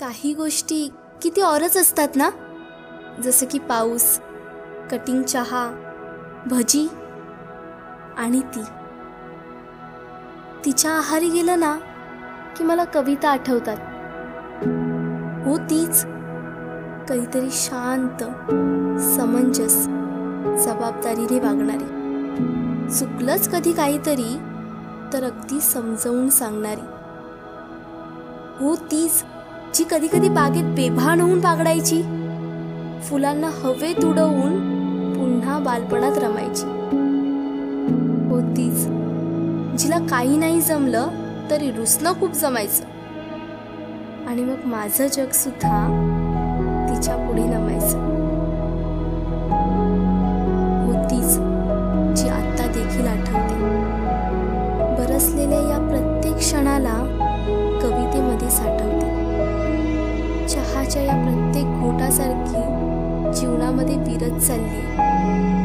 काही गोष्टी किती औरच असतात ना? जसं की पाऊस कटिंग चहा भजी आणि ती. तिच्या आहारी गेलं ना की मला कविता आठवतात. हो तीच. काहीतरी शांत समंजस जबाबदारीने वागणारी. चुकलंच कधी काहीतरी तर अगदी समजवून सांगणारी. हो तीच. जी कधी कधी बागेत बेभान होऊन बागडायची. फुलांना हवेत उडवून पुन्हा बालपणात रमायची. होतीच. जिला काही नाही जमलं तरी रुसणं खूप जमायचं. आणि मग माझं जग सुद्धा तिच्या पुढे नमायचं. होतीच. जी आता देखील आठवते. बरसलेल्या या जीवनाच्या या प्रत्येक घोटासारखी जीवनामध्ये विरत चालली.